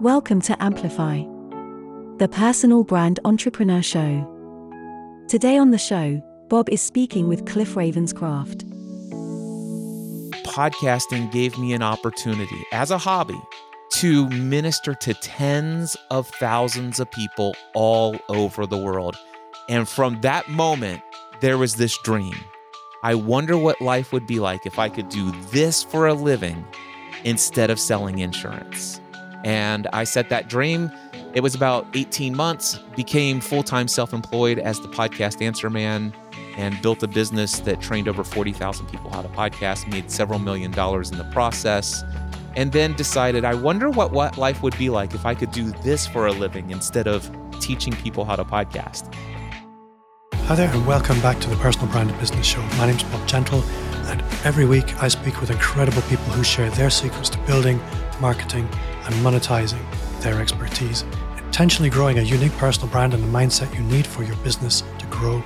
Welcome to Amplify, the personal brand entrepreneur show. Today on the show, Bob is speaking with Cliff Ravenscraft. Podcasting gave me an opportunity as a hobby to minister to tens of thousands of people all over the world. And from that moment, there was this dream. I wonder what life would be like if I could do this for a living instead of selling insurance. And I set that dream. It was about 18 months, became full time self employed as the podcast answer man, and built a business that trained over 40,000 people how to podcast, made several million dollars in the process, and then decided, I wonder what, what life would be like if I could do this for a living instead of teaching people how to podcast. Hi there, and welcome back to the Personal Brand and Business Show. My name is Bob Gentle, and every week I speak with incredible people who share their secrets to building, marketing, and monetizing their expertise, intentionally growing a unique personal brand and the mindset you need for your business to grow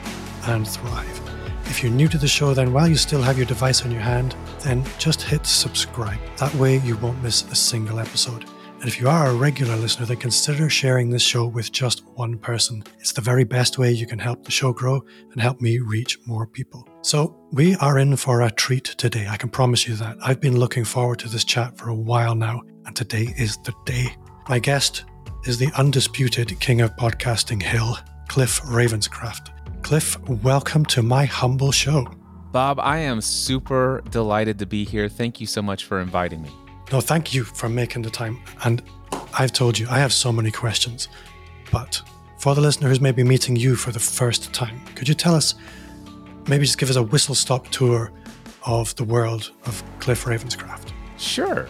and thrive. If you're new to the show, then while you still have your device on your hand, then just hit subscribe. That way you won't miss a single episode. And if you are a regular listener, then consider sharing this show with just one person. It's the very best way you can help the show grow and help me reach more people. So, we are in for a treat today. I can promise you that. I've been looking forward to this chat for a while now, and today is the day. My guest is the undisputed king of podcasting hill, Cliff Ravenscraft. Cliff, welcome to my humble show. Bob, I am super delighted to be here. Thank you so much for inviting me. No, thank you for making the time. And I've told you, I have so many questions. But for the listener who's maybe meeting you for the first time, could you tell us, maybe just give us a whistle stop tour of the world of Cliff Ravenscraft? Sure.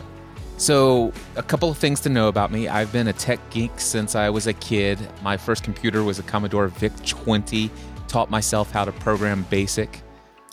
So, a couple of things to know about me. I've been a tech geek since I was a kid. My first computer was a Commodore VIC 20. Taught myself how to program BASIC.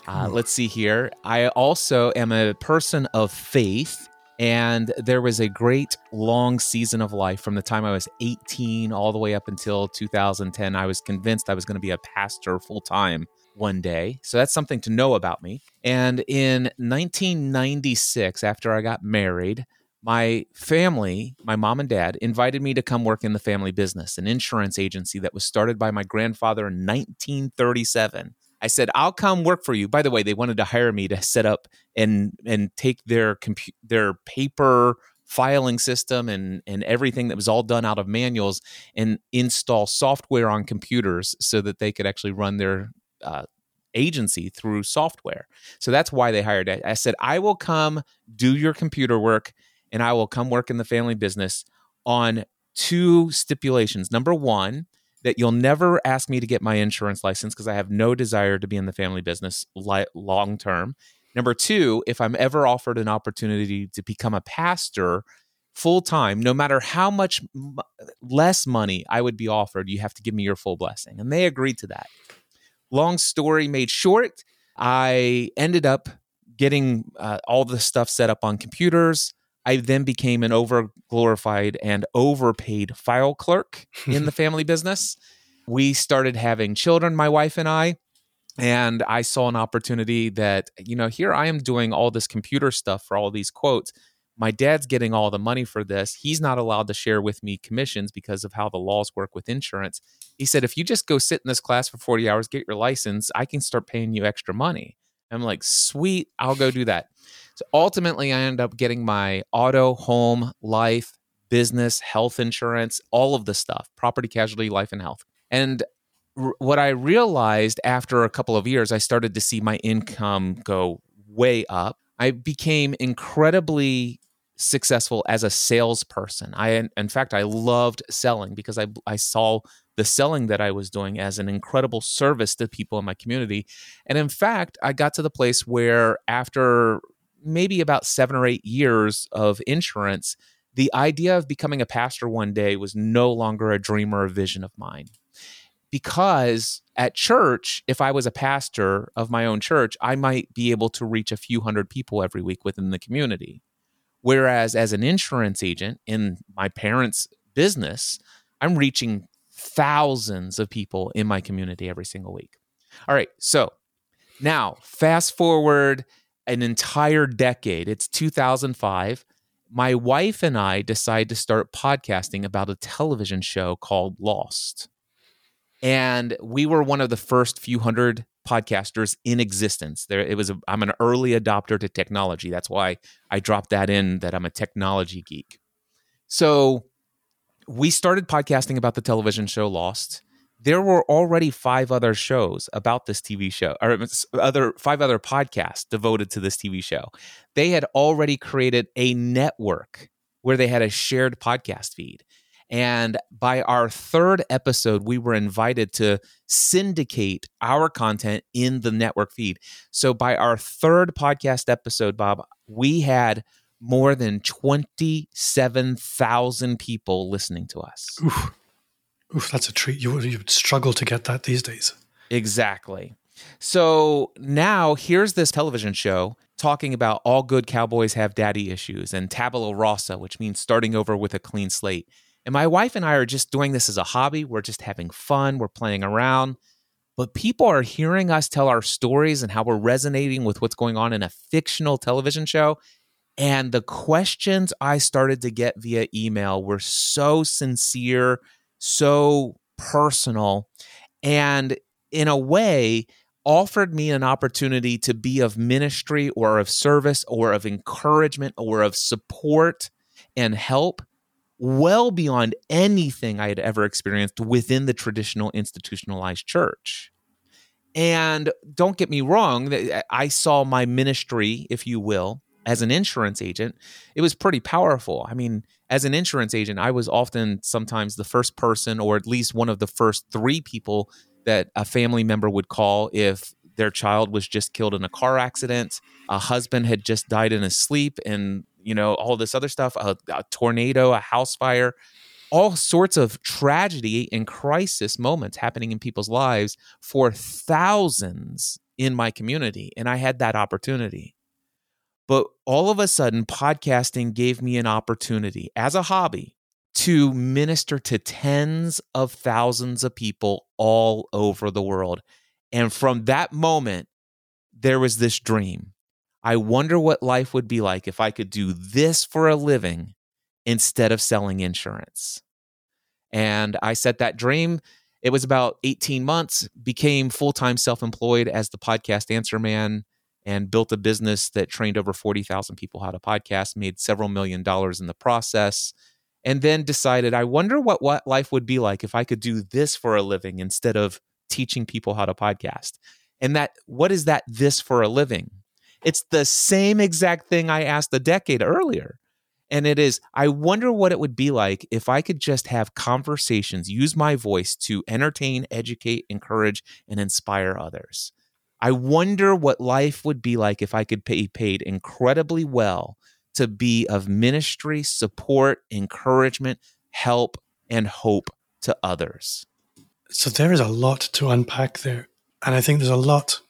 Uh, let's see here. I also am a person of faith, and there was a great long season of life from the time I was 18 all the way up until 2010. I was convinced I was going to be a pastor full time one day. So that's something to know about me. And in 1996, after I got married, my family, my mom and dad, invited me to come work in the family business, an insurance agency that was started by my grandfather in 1937. I said, "I'll come work for you." By the way, they wanted to hire me to set up and and take their compu- their paper filing system and and everything that was all done out of manuals and install software on computers so that they could actually run their uh, agency through software. So that's why they hired. I said, "I will come do your computer work." and I will come work in the family business on two stipulations. Number one, that you'll never ask me to get my insurance license because I have no desire to be in the family business li- long term. Number two, if I'm ever offered an opportunity to become a pastor full time, no matter how much m- less money I would be offered, you have to give me your full blessing. And they agreed to that. Long story made short, I ended up getting uh, all the stuff set up on computers. I then became an over glorified and overpaid file clerk in the family business. We started having children, my wife and I, and I saw an opportunity that, you know, here I am doing all this computer stuff for all these quotes. My dad's getting all the money for this. He's not allowed to share with me commissions because of how the laws work with insurance. He said, if you just go sit in this class for 40 hours, get your license, I can start paying you extra money. I'm like, sweet, I'll go do that. So ultimately, I ended up getting my auto, home, life, business, health insurance, all of the stuff property, casualty, life, and health. And r- what I realized after a couple of years, I started to see my income go way up. I became incredibly successful as a salesperson. I, in fact, I loved selling because I, I saw the selling that I was doing as an incredible service to people in my community. And in fact, I got to the place where after maybe about seven or eight years of insurance, the idea of becoming a pastor one day was no longer a dream or a vision of mine. Because at church, if I was a pastor of my own church, I might be able to reach a few hundred people every week within the community. Whereas as an insurance agent in my parents' business, I'm reaching thousands of people in my community every single week. All right, so now fast forward an entire decade. It's 2005, my wife and I decided to start podcasting about a television show called Lost. And we were one of the first few hundred podcasters in existence. There it was I'm an early adopter to technology. That's why I dropped that in that I'm a technology geek. So we started podcasting about the television show Lost. There were already five other shows about this TV show, or other five other podcasts devoted to this TV show. They had already created a network where they had a shared podcast feed. And by our third episode, we were invited to syndicate our content in the network feed. So by our third podcast episode, Bob, we had more than 27,000 people listening to us. Oof. Oof, that's a treat. You would, you would struggle to get that these days. Exactly. So now here's this television show talking about all good cowboys have daddy issues and tabula rasa, which means starting over with a clean slate. And my wife and I are just doing this as a hobby. We're just having fun, we're playing around. But people are hearing us tell our stories and how we're resonating with what's going on in a fictional television show. And the questions I started to get via email were so sincere, so personal, and in a way, offered me an opportunity to be of ministry or of service or of encouragement or of support and help well beyond anything I had ever experienced within the traditional institutionalized church. And don't get me wrong, I saw my ministry, if you will, as an insurance agent, it was pretty powerful. I mean, as an insurance agent, I was often sometimes the first person or at least one of the first three people that a family member would call if their child was just killed in a car accident, a husband had just died in his sleep, and you know all this other stuff, a, a tornado, a house fire, all sorts of tragedy and crisis moments happening in people's lives for thousands in my community, and I had that opportunity. But all of a sudden, podcasting gave me an opportunity as a hobby to minister to tens of thousands of people all over the world. And from that moment, there was this dream. I wonder what life would be like if I could do this for a living instead of selling insurance. And I set that dream. It was about 18 months, became full time self employed as the podcast answer man and built a business that trained over 40,000 people how to podcast, made several million dollars in the process, and then decided, I wonder what, what life would be like if I could do this for a living instead of teaching people how to podcast. And that, what is that this for a living? It's the same exact thing I asked a decade earlier. And it is, I wonder what it would be like if I could just have conversations, use my voice to entertain, educate, encourage, and inspire others. I wonder what life would be like if I could be paid incredibly well to be of ministry, support, encouragement, help, and hope to others. So there is a lot to unpack there. And I think there's a lot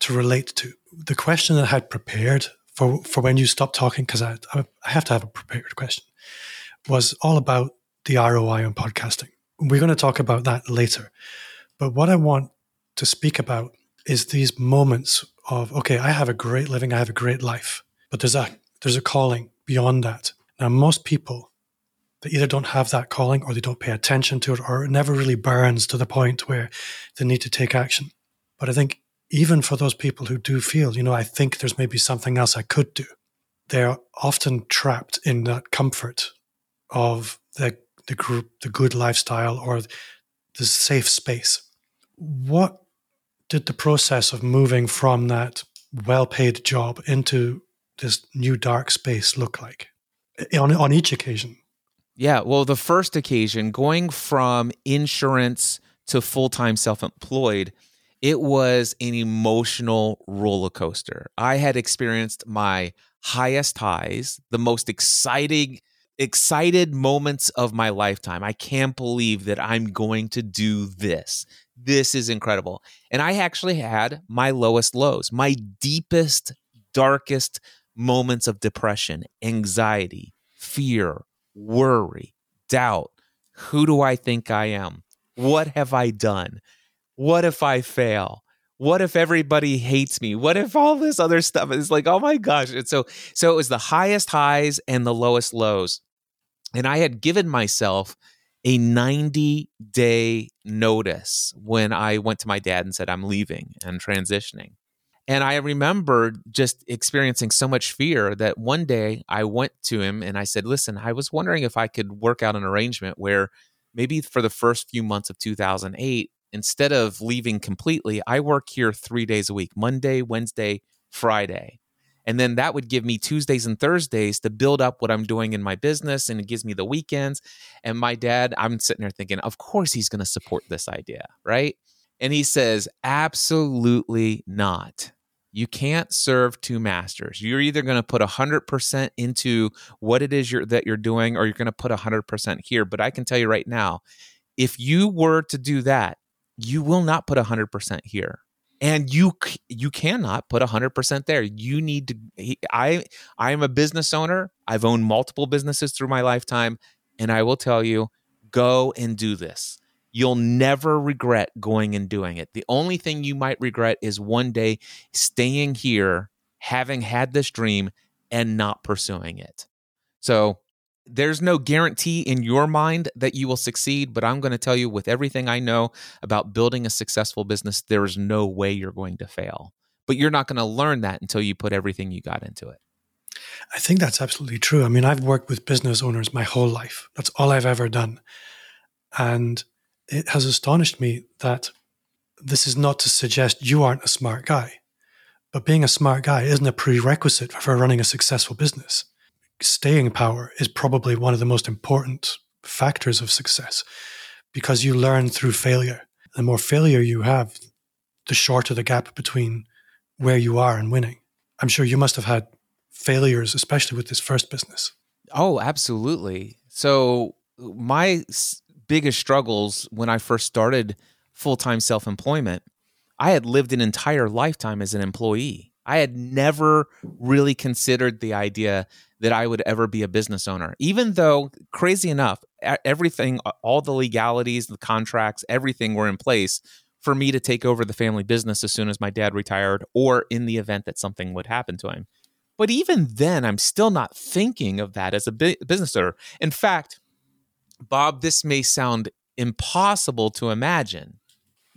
to relate to. The question that I had prepared for, for when you stopped talking, because I, I have to have a prepared question, was all about the ROI on podcasting. We're going to talk about that later. But what I want to speak about is these moments of okay, I have a great living, I have a great life, but there's a there's a calling beyond that. Now, most people they either don't have that calling or they don't pay attention to it or it never really burns to the point where they need to take action. But I think even for those people who do feel, you know, I think there's maybe something else I could do, they're often trapped in that comfort of the the group, the good lifestyle or the safe space. What did the process of moving from that well paid job into this new dark space look like on, on each occasion? Yeah, well, the first occasion, going from insurance to full time self employed, it was an emotional roller coaster. I had experienced my highest highs, the most exciting excited moments of my lifetime. I can't believe that I'm going to do this. This is incredible. And I actually had my lowest lows, my deepest, darkest moments of depression, anxiety, fear, worry, doubt. Who do I think I am? What have I done? What if I fail? what if everybody hates me? What if all this other stuff is like, oh my gosh. And so so it was the highest highs and the lowest lows. And I had given myself a 90 day notice when I went to my dad and said, I'm leaving and transitioning. And I remember just experiencing so much fear that one day I went to him and I said, Listen, I was wondering if I could work out an arrangement where maybe for the first few months of 2008, instead of leaving completely, I work here three days a week Monday, Wednesday, Friday. And then that would give me Tuesdays and Thursdays to build up what I'm doing in my business. And it gives me the weekends. And my dad, I'm sitting there thinking, of course he's going to support this idea. Right. And he says, absolutely not you can't serve two masters. You're either going to put 100% into what it is you're, that you're doing or you're going to put 100% here. But I can tell you right now, if you were to do that, you will not put 100% here. And you you cannot put 100% there. You need to I I am a business owner. I've owned multiple businesses through my lifetime and I will tell you go and do this You'll never regret going and doing it. The only thing you might regret is one day staying here, having had this dream, and not pursuing it. So there's no guarantee in your mind that you will succeed, but I'm going to tell you with everything I know about building a successful business, there is no way you're going to fail. But you're not going to learn that until you put everything you got into it. I think that's absolutely true. I mean, I've worked with business owners my whole life. That's all I've ever done. And it has astonished me that this is not to suggest you aren't a smart guy, but being a smart guy isn't a prerequisite for running a successful business. Staying power is probably one of the most important factors of success because you learn through failure. The more failure you have, the shorter the gap between where you are and winning. I'm sure you must have had failures, especially with this first business. Oh, absolutely. So, my biggest struggles when I first started full time self employment, I had lived an entire lifetime as an employee. I had never really considered the idea that I would ever be a business owner, even though, crazy enough, everything, all the legalities, the contracts, everything were in place for me to take over the family business as soon as my dad retired or in the event that something would happen to him. But even then, I'm still not thinking of that as a business owner. In fact, Bob, this may sound impossible to imagine.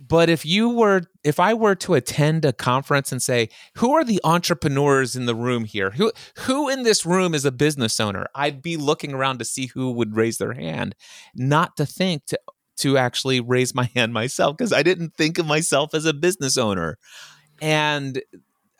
But if you were if I were to attend a conference and say, "Who are the entrepreneurs in the room here? Who who in this room is a business owner?" I'd be looking around to see who would raise their hand, not to think to to actually raise my hand myself because I didn't think of myself as a business owner. And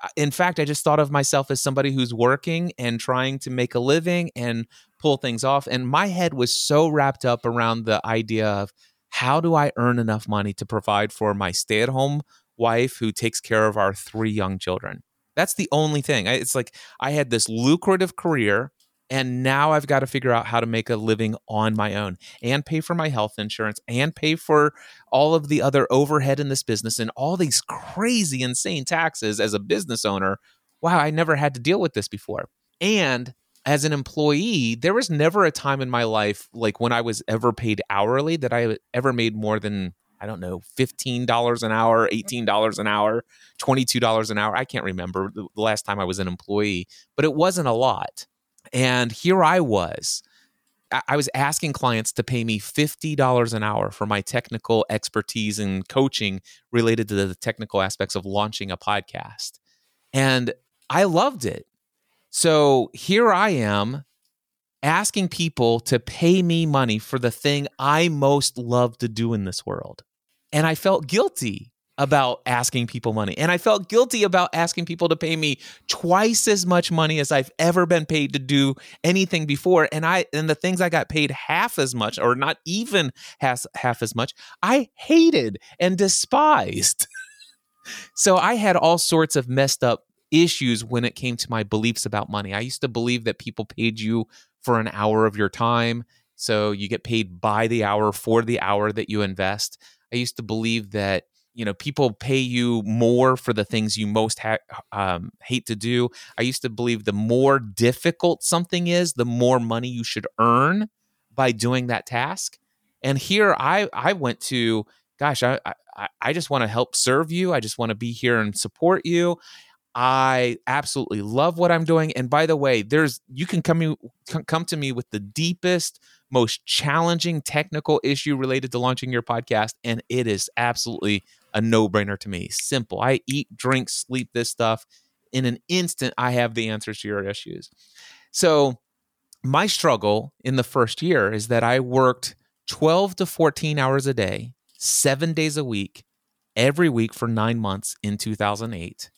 uh, in fact, I just thought of myself as somebody who's working and trying to make a living and pull things off. And my head was so wrapped up around the idea of how do I earn enough money to provide for my stay at home wife who takes care of our three young children. That's the only thing. It's like I had this lucrative career and now I've got to figure out how to make a living on my own and pay for my health insurance and pay for all of the other overhead in this business and all these crazy, insane taxes as a business owner. Wow, I never had to deal with this before. And as an employee, there was never a time in my life, like when I was ever paid hourly, that I ever made more than, I don't know, $15 an hour, $18 an hour, $22 an hour. I can't remember the last time I was an employee, but it wasn't a lot. And here I was. I was asking clients to pay me $50 an hour for my technical expertise and coaching related to the technical aspects of launching a podcast. And I loved it. So here I am asking people to pay me money for the thing I most love to do in this world. And I felt guilty about asking people money. And I felt guilty about asking people to pay me twice as much money as I've ever been paid to do anything before. And I and the things I got paid half as much or not even half, half as much, I hated and despised. so I had all sorts of messed up issues when it came to my beliefs about money. I used to believe that people paid you for an hour of your time. So you get paid by the hour for the hour that you invest. I used to believe that you know people pay you more for the things you most ha- um, hate to do. I used to believe the more difficult something is, the more money you should earn by doing that task. And here I I went to gosh I I, I just want to help serve you. I just want to be here and support you. I absolutely love what I'm doing. And by the way, there's you can come come to me with the deepest, most challenging technical issue related to launching your podcast, and it is absolutely a no-brainer to me. Simple. I eat, drink, sleep this stuff. In an instant, I have the answers to your issues. So my struggle in the first year is that I worked 12 to 14 hours a day, seven days a week, every week for nine months in 2008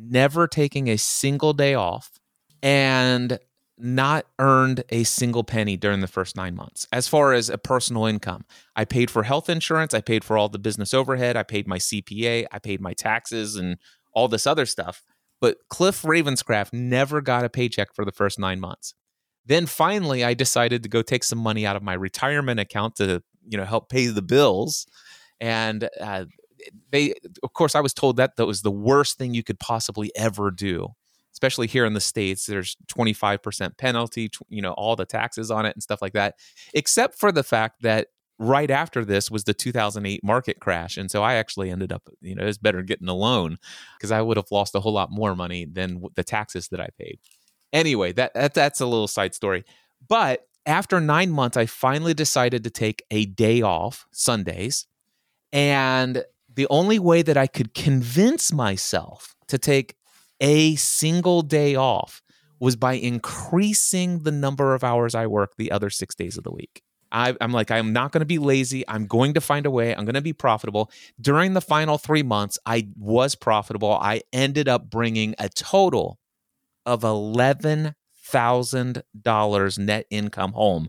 never taking a single day off, and not earned a single penny during the first nine months. As far as a personal income, I paid for health insurance, I paid for all the business overhead, I paid my CPA, I paid my taxes, and all this other stuff. But Cliff Ravenscraft never got a paycheck for the first nine months. Then finally, I decided to go take some money out of my retirement account to, you know, help pay the bills. And uh, they of course i was told that that was the worst thing you could possibly ever do especially here in the states. There's 25% penalty you know all the taxes on it and stuff like that except for the fact that right after this was the 2008 market crash. And so i actually ended up you know it's better getting a loan because i would have lost a whole lot more money than the taxes that i paid. Anyway that, that that's a little side story. But after nine months i finally decided to take a day off sundays and the only way that I could convince myself to take a single day off was by increasing the number of hours I work the other six days of the week. I, am like, I'm not going to be lazy. I'm going to find a way. I'm going to be profitable. During the final three months, I was profitable. I ended up bringing a total of $11,000 net income home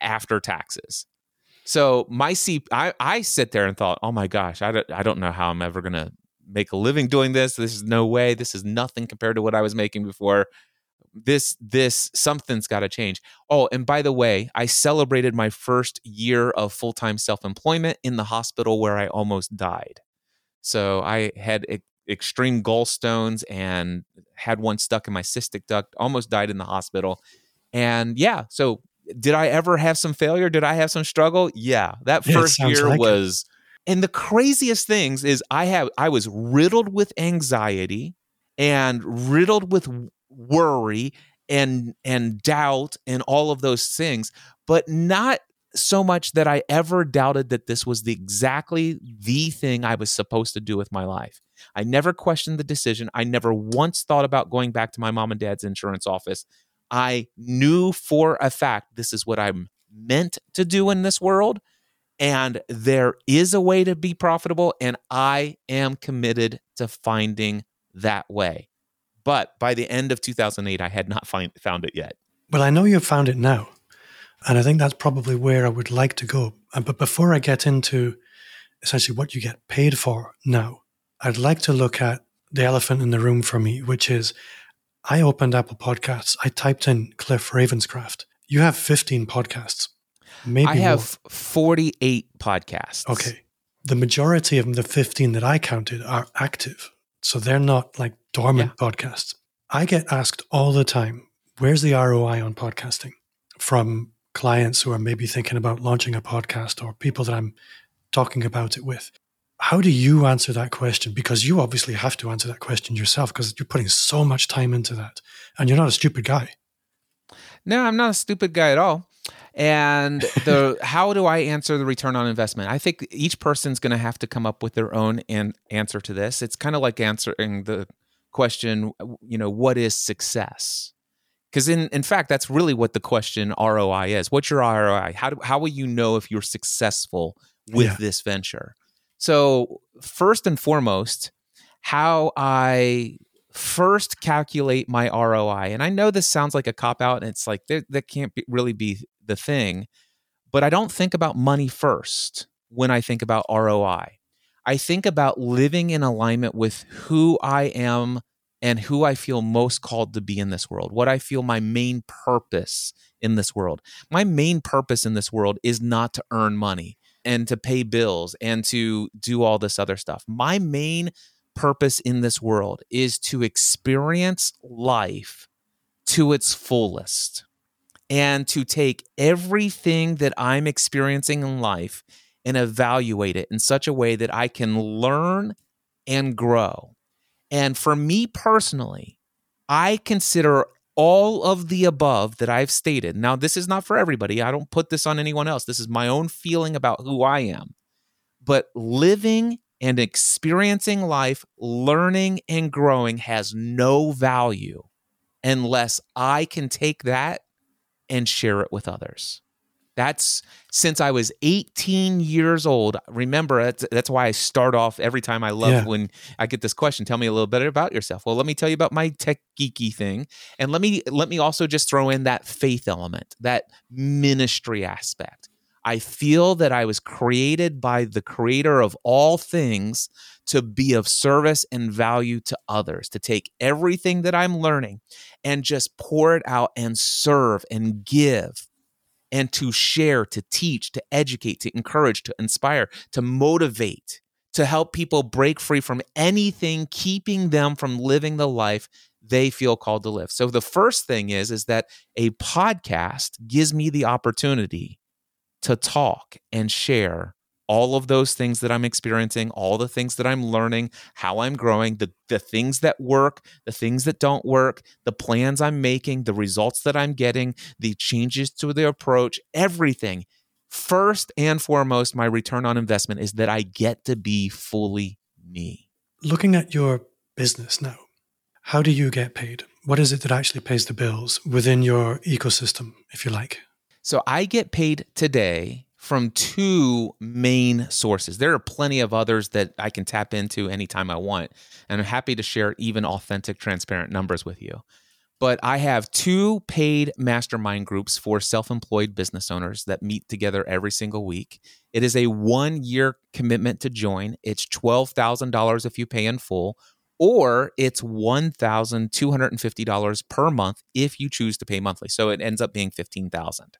after taxes. So my C, I, I sit there and thought, oh my gosh, I don't, I don't know how I'm ever gonna make a living doing this. This is no way. This is nothing compared to what I was making before. This, this, something's got to change. Oh, and by the way, I celebrated my first year of full time self employment in the hospital where I almost died. So I had e- extreme gallstones and had one stuck in my cystic duct. Almost died in the hospital. And yeah, so did I ever have some failure? Did I have some struggle? Yeah. That yeah, first year like was it. and the craziest things is I have I was riddled with anxiety and riddled with worry and and doubt and all of those things, but not so much that I ever doubted that this was the exactly the thing I was supposed to do with my life. I never questioned the decision. I never once thought about going back to my mom and dad's insurance office I knew for a fact this is what I'm meant to do in this world. And there is a way to be profitable, and I am committed to finding that way. But by the end of 2008, I had not find, found it yet. Well, I know you've found it now. And I think that's probably where I would like to go. But before I get into essentially what you get paid for now, I'd like to look at the elephant in the room for me, which is I opened Apple Podcasts. I typed in Cliff Ravenscraft. You have 15 podcasts. Maybe I have more. 48 podcasts. Okay. The majority of the 15 that I counted are active. So they're not like dormant yeah. podcasts. I get asked all the time, where's the ROI on podcasting? From clients who are maybe thinking about launching a podcast or people that I'm talking about it with. How do you answer that question? Because you obviously have to answer that question yourself because you're putting so much time into that and you're not a stupid guy. No, I'm not a stupid guy at all. And the how do I answer the return on investment? I think each person's going to have to come up with their own an, answer to this. It's kind of like answering the question, you know, what is success? Because in in fact, that's really what the question ROI is. What's your ROI? How do, how will you know if you're successful with yeah. this venture? So, first and foremost, how I first calculate my ROI. And I know this sounds like a cop out and it's like that can't be, really be the thing, but I don't think about money first when I think about ROI. I think about living in alignment with who I am and who I feel most called to be in this world, what I feel my main purpose in this world. My main purpose in this world is not to earn money and to pay bills and to do all this other stuff. My main purpose in this world is to experience life to its fullest and to take everything that I'm experiencing in life and evaluate it in such a way that I can learn and grow. And for me personally, I consider all of the above that I've stated. Now, this is not for everybody. I don't put this on anyone else. This is my own feeling about who I am. But living and experiencing life, learning and growing has no value unless I can take that and share it with others. That's since I was 18 years old. Remember, that's, that's why I start off every time I love yeah. when I get this question. Tell me a little bit about yourself. Well, let me tell you about my tech geeky thing, and let me let me also just throw in that faith element, that ministry aspect. I feel that I was created by the creator of all things to be of service and value to others, to take everything that I'm learning and just pour it out and serve and give and to share, to teach, to educate, to encourage, to inspire, to motivate, to help people break free from anything keeping them from living the life they feel called to live. So the first thing is is that a podcast gives me the opportunity to talk and share all of those things that I'm experiencing, all the things that I'm learning, how I'm growing, the, the things that work, the things that don't work, the plans I'm making, the results that I'm getting, the changes to the approach, everything. First and foremost, my return on investment is that I get to be fully me. Looking at your business now, how do you get paid? What is it that actually pays the bills within your ecosystem, if you like? So I get paid today from two main sources. There are plenty of others that I can tap into anytime I want, and I'm happy to share even authentic, transparent numbers with you. But I have two paid mastermind groups for self employed business owners that meet together every single week. It is a one year commitment to join. It's $12,000 if you pay in full, or it's $1,250 per month if you choose to pay monthly. So it ends up being 15000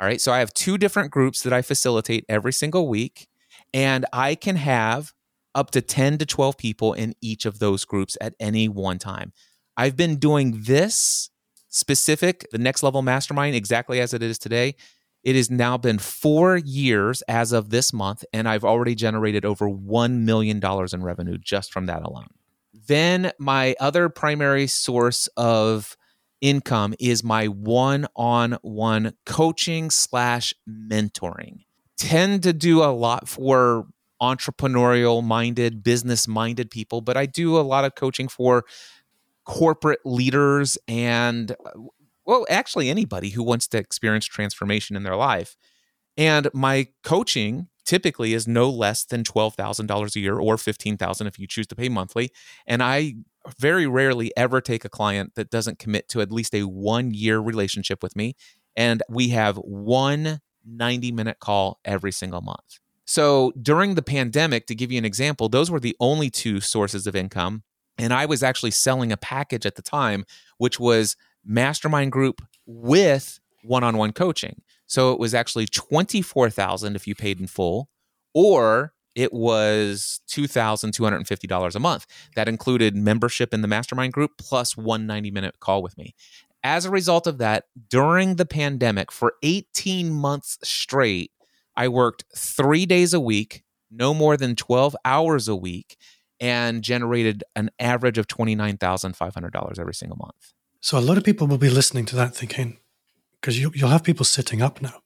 all right. So I have two different groups that I facilitate every single week, and I can have up to 10 to 12 people in each of those groups at any one time. I've been doing this specific, the next level mastermind, exactly as it is today. It has now been four years as of this month, and I've already generated over $1 million in revenue just from that alone. Then, my other primary source of income is my one-on-one coaching slash mentoring. Tend to do a lot for entrepreneurial minded business minded people but i do a lot of coaching for corporate leaders and uh, well actually anybody who wants to experience transformation in their life. And my coaching typically is no less than $12,000 a year or 15,000 if you choose to pay monthly. And I very rarely ever take a client that doesn't commit to at least a 1 year relationship with me and we have one 90 minute call every single month. So during the pandemic to give you an example those were the only two sources of income and I was actually selling a package at the time which was mastermind group with one-on-one coaching. So it was actually 24,000 if you paid in full or it was $2,250 a month. That included membership in the mastermind group plus one 90 minute call with me. As a result of that, during the pandemic, for 18 months straight, I worked three days a week, no more than 12 hours a week, and generated an average of $29,500 every single month. So a lot of people will be listening to that thinking, because you, you'll have people sitting up now.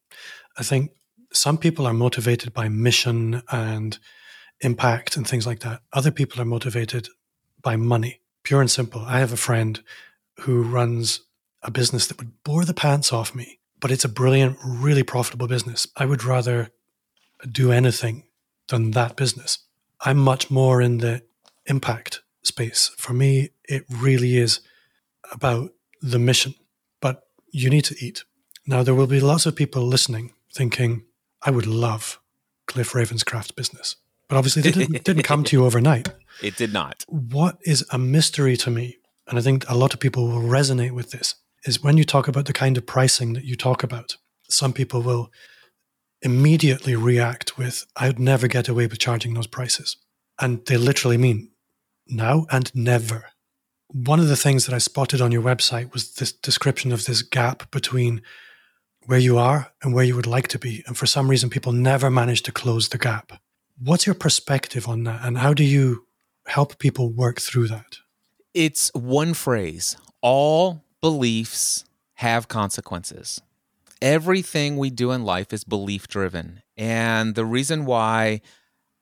I think some people are motivated by mission and impact and things like that. Other people are motivated by money, pure and simple. I have a friend who runs a business that would bore the pants off me, but it's a brilliant, really profitable business. I would rather do anything than that business. I'm much more in the impact space. For me, it really is about the mission, but you need to eat. Now, there will be lots of people listening thinking, I would love Cliff Ravenscraft's business. But obviously, it didn't, didn't come to you overnight. It did not. What is a mystery to me, and I think a lot of people will resonate with this, is when you talk about the kind of pricing that you talk about, some people will immediately react with, I would never get away with charging those prices. And they literally mean now and never. One of the things that I spotted on your website was this description of this gap between where you are and where you would like to be. And for some reason, people never manage to close the gap. What's your perspective on that? And how do you help people work through that? It's one phrase all beliefs have consequences. Everything we do in life is belief driven. And the reason why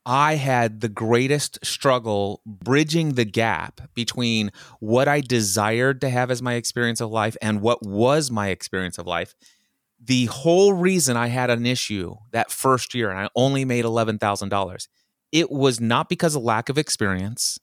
I had the greatest struggle bridging the gap between what I desired to have as my experience of life and what was my experience of life. The whole reason I had an issue that first year and I only made $11,000, it was not because of lack of experience.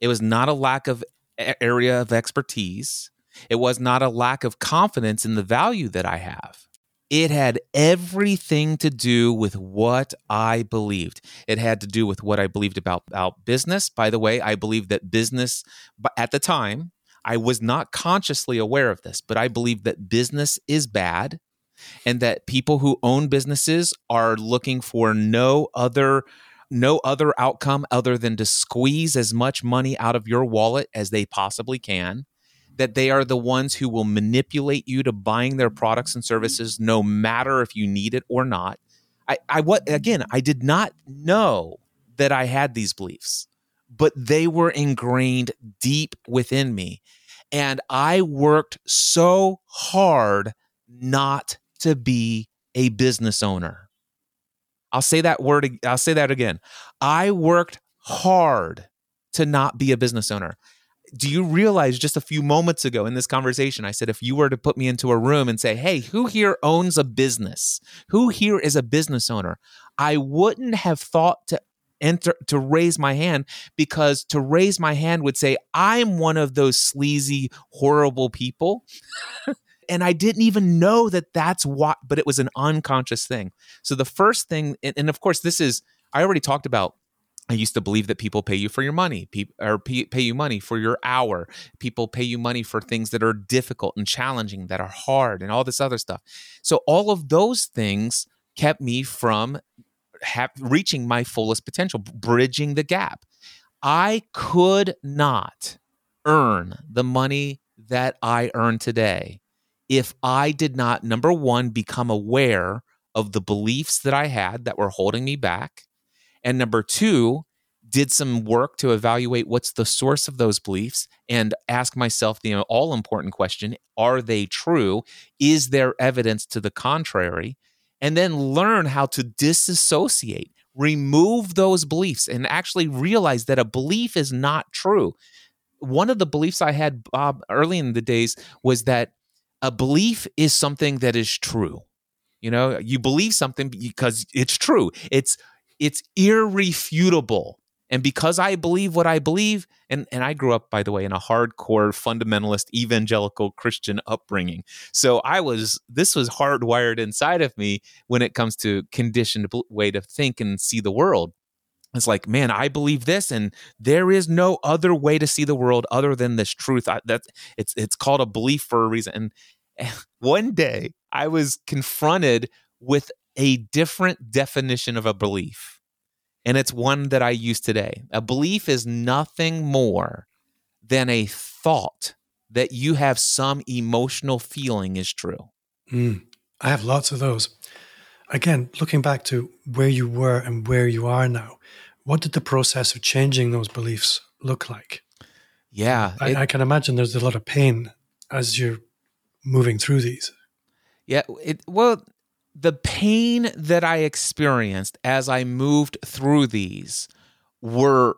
It was not a lack of area of expertise. It was not a lack of confidence in the value that I have. It had everything to do with what I believed. It had to do with what I believed about, about business. By the way, I believed that business, at the time, I was not consciously aware of this, but I believed that business is bad and that people who own businesses are looking for no other no other outcome other than to squeeze as much money out of your wallet as they possibly can that they are the ones who will manipulate you to buying their products and services no matter if you need it or not. I, I what again, I did not know that I had these beliefs, but they were ingrained deep within me. And I worked so hard not to be a business owner. I'll say that word, I'll say that again. I worked hard to not be a business owner do you realize just a few moments ago in this conversation, I said, if you were to put me into a room and say, hey, who here owns a business? Who here is a business owner? I wouldn't have thought to enter to raise my hand because to raise my hand would say, I'm one of those sleazy, horrible people. and I didn't even know that that's what, but it was an unconscious thing. So the first thing, and, and of course, this is, I already talked about I used to believe that people pay you for your money, people or pay you money for your hour. People pay you money for things that are difficult and challenging, that are hard, and all this other stuff. So all of those things kept me from have, reaching my fullest potential, bridging the gap. I could not earn the money that I earn today if I did not, number one, become aware of the beliefs that I had that were holding me back and number two, did some work to evaluate what's the source of those beliefs and ask myself the all important question are they true? Is there evidence to the contrary? And then learn how to disassociate, remove those beliefs, and actually realize that a belief is not true. One of the beliefs I had, Bob, early in the days was that a belief is something that is true. You know, you believe something because it's true. It's it's irrefutable. And because I believe what I believe, and, and I grew up, by the way, in a hardcore fundamentalist evangelical Christian upbringing. So I was, this was hardwired inside of me when it comes to conditioned way to think and see the world. It's like, man, I believe this, and there is no other way to see the world other than this truth. I, that it's it's called a belief for a reason. And, one day, I was confronted with a different definition of a belief. And it's one that I use today. A belief is nothing more than a thought that you have some emotional feeling is true. Mm, I have lots of those. Again, looking back to where you were and where you are now, what did the process of changing those beliefs look like? Yeah. I, I can imagine there's a lot of pain as you're moving through these. Yeah. It, well, the pain that I experienced as I moved through these were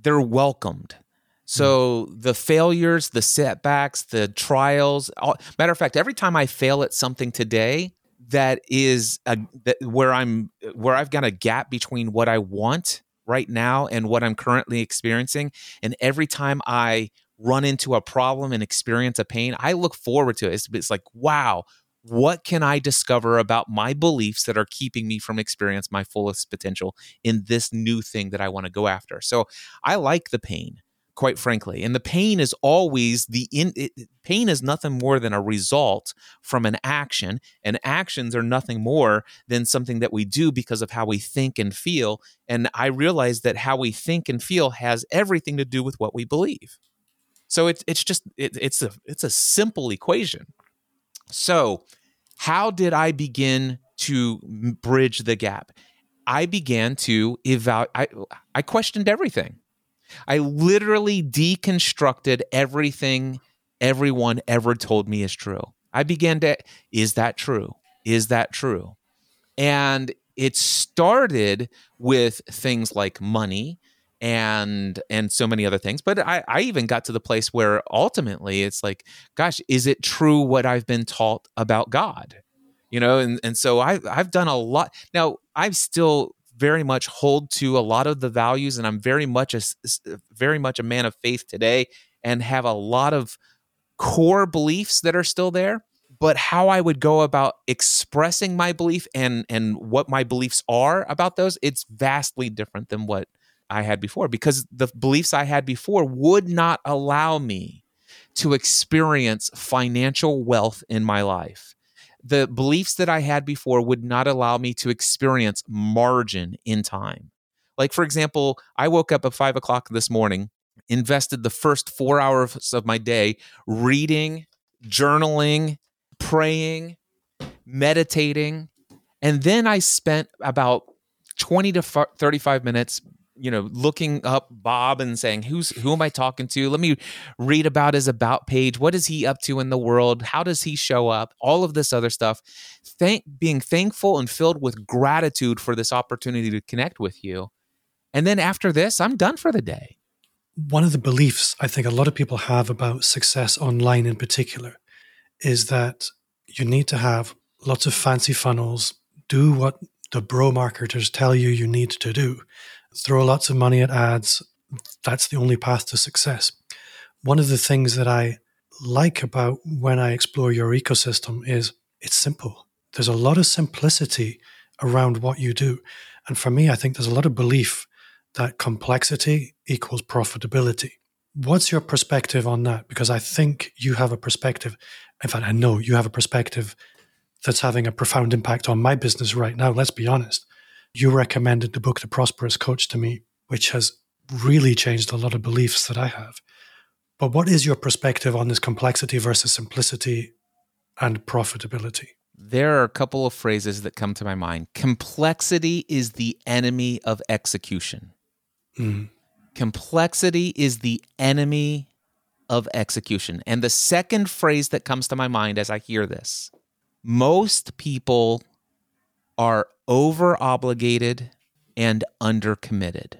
they're welcomed. So mm. the failures, the setbacks, the trials. All, matter of fact, every time I fail at something today, that is a, that where I'm where I've got a gap between what I want right now and what I'm currently experiencing. And every time I run into a problem and experience a pain, I look forward to it. It's, it's like, wow, what can I discover about my beliefs that are keeping me from experience my fullest potential in this new thing that I want to go after? So I like the pain, quite frankly. And the pain is always the in it, pain is nothing more than a result from an action, and actions are nothing more than something that we do because of how we think and feel. And I realize that how we think and feel has everything to do with what we believe. So it's it's just it, it's a it's a simple equation so, how did I begin to bridge the gap? I began to evaluate, I, I questioned everything. I literally deconstructed everything everyone ever told me is true. I began to, is that true? Is that true? And it started with things like money and and so many other things but I, I even got to the place where ultimately it's like gosh is it true what i've been taught about god? You know and, and so I, i've done a lot now i still very much hold to a lot of the values and i'm very much a very much a man of faith today and have a lot of core beliefs that are still there but how I would go about expressing my belief and and what my beliefs are about those, it's vastly different than what I had before because the beliefs I had before would not allow me to experience financial wealth in my life. The beliefs that I had before would not allow me to experience margin in time. Like, for example, I woke up at five o'clock this morning, invested the first four hours of my day reading, journaling, praying, meditating. And then I spent about 20 to 35 minutes you know looking up bob and saying who's who am i talking to? Let me read about his about page. What is he up to in the world? How does he show up? All of this other stuff. Thank being thankful and filled with gratitude for this opportunity to connect with you. And then after this i'm done for the day. One of the beliefs i think a lot of people have about success online in particular is that you need to have lots of fancy funnels, do what the bro marketers tell you you need to do, throw lots of money at ads. That's the only path to success. One of the things that I like about when I explore your ecosystem is it's simple. There's a lot of simplicity around what you do. And for me, I think there's a lot of belief that complexity equals profitability. What's your perspective on that? Because I think you have a perspective. In fact, I know you have a perspective that's having a profound impact on my business right now. Let's be honest. You recommended the book The Prosperous Coach to me, which has really changed a lot of beliefs that I have. But what is your perspective on this complexity versus simplicity and profitability? There are a couple of phrases that come to my mind. Complexity is the enemy of execution. Mm. Complexity is the enemy of execution. And the second phrase that comes to my mind as I hear this most people are over obligated and under committed.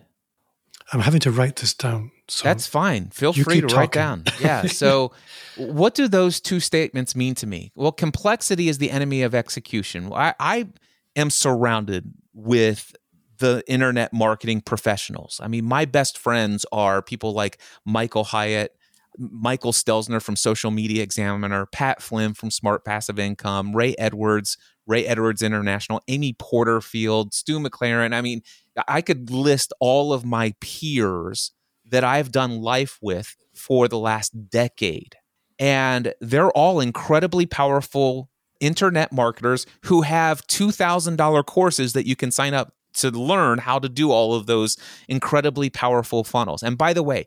I'm having to write this down. So That's fine. Feel free to talking. write down. Yeah. So, what do those two statements mean to me? Well, complexity is the enemy of execution. I, I am surrounded with the internet marketing professionals. I mean, my best friends are people like Michael Hyatt, Michael Stelzner from Social Media Examiner, Pat Flynn from Smart Passive Income, Ray Edwards, Ray Edwards International, Amy Porterfield, Stu McLaren. I mean, I could list all of my peers that I've done life with for the last decade. And they're all incredibly powerful internet marketers who have $2,000 courses that you can sign up to learn how to do all of those incredibly powerful funnels. And by the way,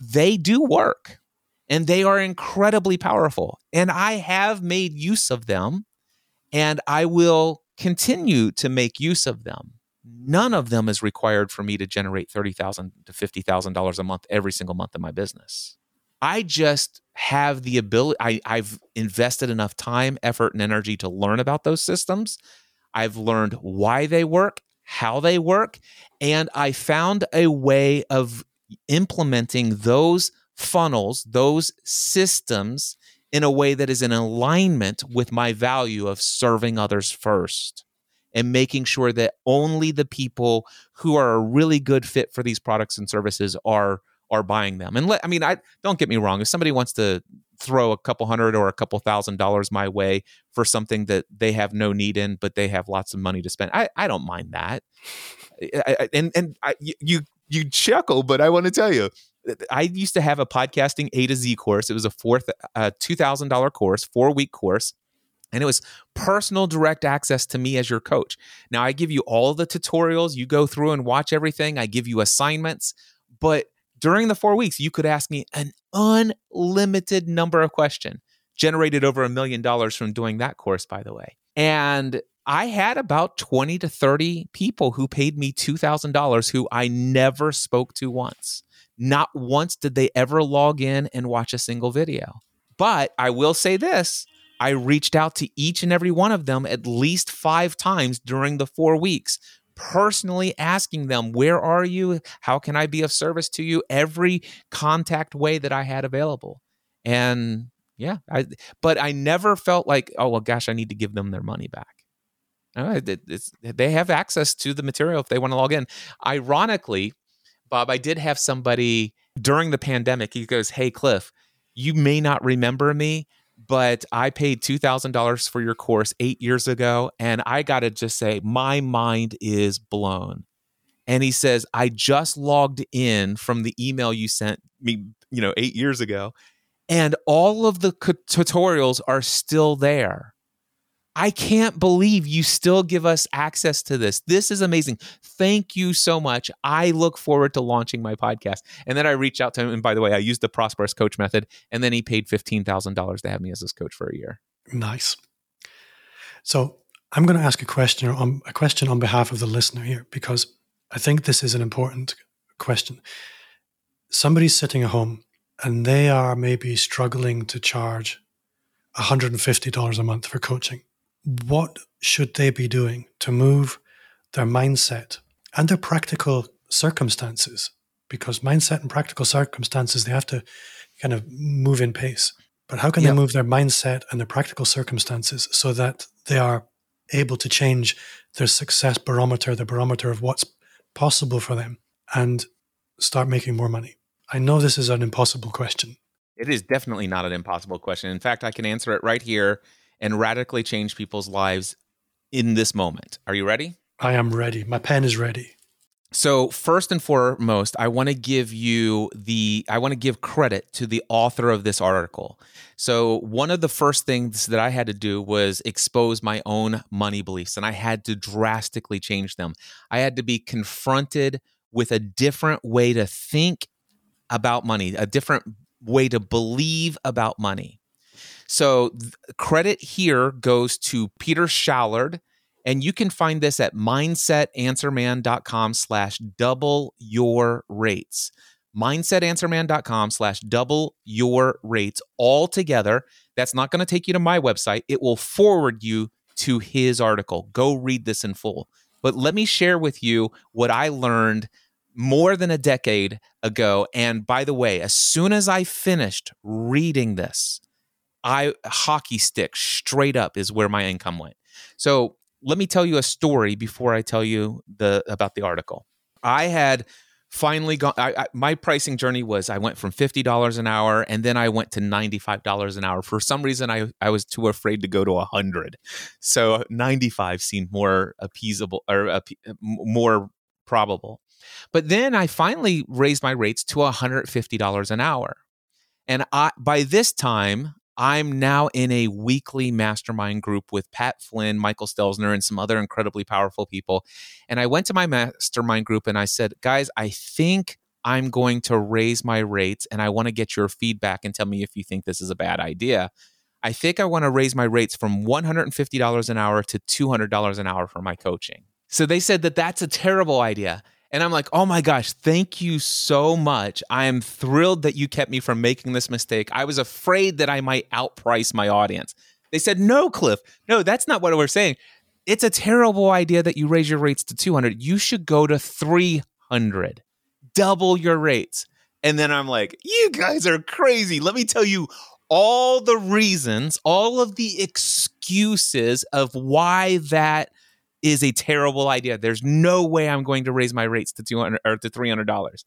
they do work and they are incredibly powerful. And I have made use of them and I will continue to make use of them. None of them is required for me to generate 30,000 to $50,000 a month every single month in my business. I just have the ability, I, I've invested enough time, effort, and energy to learn about those systems. I've learned why they work how they work. And I found a way of implementing those funnels, those systems in a way that is in alignment with my value of serving others first and making sure that only the people who are a really good fit for these products and services are are buying them. And let, I mean, I don't get me wrong. If somebody wants to throw a couple hundred or a couple thousand dollars my way for something that they have no need in, but they have lots of money to spend. I, I don't mind that. I, I, and and I, you you chuckle, but I want to tell you, I used to have a podcasting A to Z course. It was a fourth uh, two thousand dollar course, four week course. And it was personal direct access to me as your coach. Now, I give you all the tutorials. You go through and watch everything. I give you assignments. But during the four weeks, you could ask me an unlimited number of questions. generated over a million dollars from doing that course, by the way. And I had about 20 to 30 people who paid me $2,000 who I never spoke to once. Not once did they ever log in and watch a single video. But I will say this I reached out to each and every one of them at least five times during the four weeks, personally asking them, Where are you? How can I be of service to you? Every contact way that I had available. And yeah, I, but I never felt like, oh, well, gosh, I need to give them their money back. Uh, they have access to the material if they want to log in. Ironically, Bob, I did have somebody during the pandemic. He goes, Hey, Cliff, you may not remember me, but I paid $2,000 for your course eight years ago. And I got to just say, my mind is blown. And he says, I just logged in from the email you sent me, you know, eight years ago, and all of the tutorials are still there. I can't believe you still give us access to this. This is amazing. Thank you so much. I look forward to launching my podcast. And then I reached out to him. And by the way, I used the Prosperous Coach method. And then he paid $15,000 to have me as his coach for a year. Nice. So I'm going to ask a question on a question on behalf of the listener here because I think this is an important question. Somebody's sitting at home and they are maybe struggling to charge $150 a month for coaching what should they be doing to move their mindset and their practical circumstances? Because mindset and practical circumstances, they have to kind of move in pace. But how can yep. they move their mindset and their practical circumstances so that they are able to change their success barometer, the barometer of what's possible for them, and start making more money? I know this is an impossible question. It is definitely not an impossible question. In fact, I can answer it right here and radically change people's lives in this moment. Are you ready? I am ready. My pen is ready. So, first and foremost, I want to give you the I want to give credit to the author of this article. So, one of the first things that I had to do was expose my own money beliefs and I had to drastically change them. I had to be confronted with a different way to think about money, a different way to believe about money. So credit here goes to Peter Shallard. And you can find this at mindsetanswerman.com slash double your rates. Mindsetanswerman.com slash double your rates all together. That's not going to take you to my website. It will forward you to his article. Go read this in full. But let me share with you what I learned more than a decade ago. And by the way, as soon as I finished reading this, I hockey stick straight up is where my income went. So let me tell you a story before I tell you the about the article. I had finally gone I, I, my pricing journey was i went from $50 an hour and then i went to $95 an hour for some reason i, I was too afraid to go to a 100 so 95 seemed more appeasable or more probable but then i finally raised my rates to $150 an hour and I, by this time I'm now in a weekly mastermind group with Pat Flynn, Michael Stelzner, and some other incredibly powerful people. And I went to my mastermind group and I said, guys, I think I'm going to raise my rates and I want to get your feedback and tell me if you think this is a bad idea. I think I want to raise my rates from $150 an hour to $200 an hour for my coaching. So they said that that's a terrible idea. And I'm like, oh my gosh, thank you so much. I am thrilled that you kept me from making this mistake. I was afraid that I might outprice my audience. They said, no, Cliff, no, that's not what we're saying. It's a terrible idea that you raise your rates to 200. You should go to 300, double your rates. And then I'm like, you guys are crazy. Let me tell you all the reasons, all of the excuses of why that is a terrible idea. There's no way I'm going to raise my rates to 200 or to $300.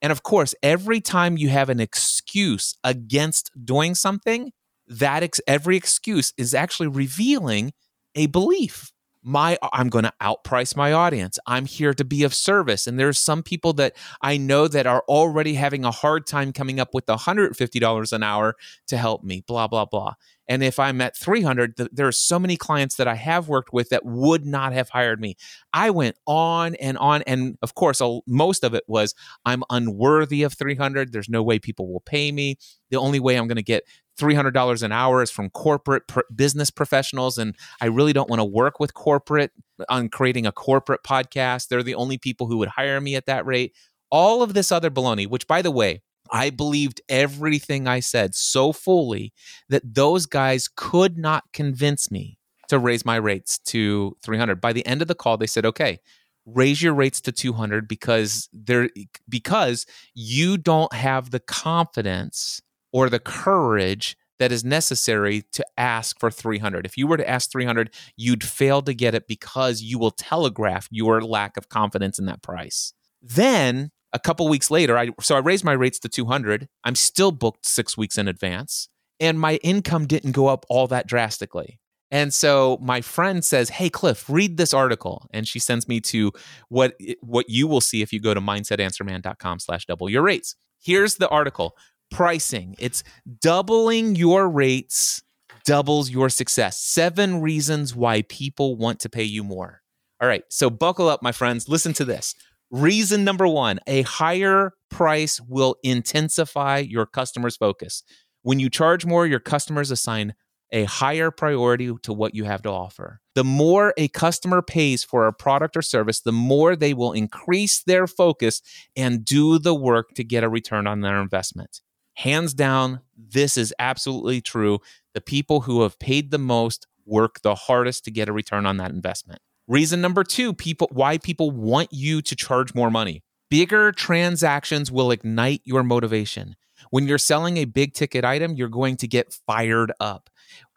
And of course, every time you have an excuse against doing something, that ex- every excuse is actually revealing a belief my i'm going to outprice my audience. I'm here to be of service. And there's some people that i know that are already having a hard time coming up with $150 an hour to help me blah blah blah. And if i'm at 300 th- there are so many clients that i have worked with that would not have hired me. I went on and on and of course most of it was i'm unworthy of 300 there's no way people will pay me. The only way i'm going to get $300 an hour is from corporate pr- business professionals. And I really don't want to work with corporate on creating a corporate podcast. They're the only people who would hire me at that rate. All of this other baloney, which by the way, I believed everything I said so fully that those guys could not convince me to raise my rates to 300. By the end of the call, they said, okay, raise your rates to 200 because they're because you don't have the confidence or the courage that is necessary to ask for 300. If you were to ask 300, you'd fail to get it because you will telegraph your lack of confidence in that price. Then a couple weeks later, I so I raised my rates to 200. I'm still booked 6 weeks in advance and my income didn't go up all that drastically. And so my friend says, "Hey Cliff, read this article." And she sends me to what what you will see if you go to mindsetanswerman.com/double your rates. Here's the article. Pricing. It's doubling your rates doubles your success. 7 reasons why people want to pay you more. All right, so buckle up my friends. Listen to this. Reason number 1, a higher price will intensify your customers' focus. When you charge more, your customers assign a higher priority to what you have to offer. The more a customer pays for a product or service, the more they will increase their focus and do the work to get a return on their investment. Hands down, this is absolutely true. The people who have paid the most work the hardest to get a return on that investment. Reason number 2, people why people want you to charge more money. Bigger transactions will ignite your motivation. When you're selling a big ticket item, you're going to get fired up.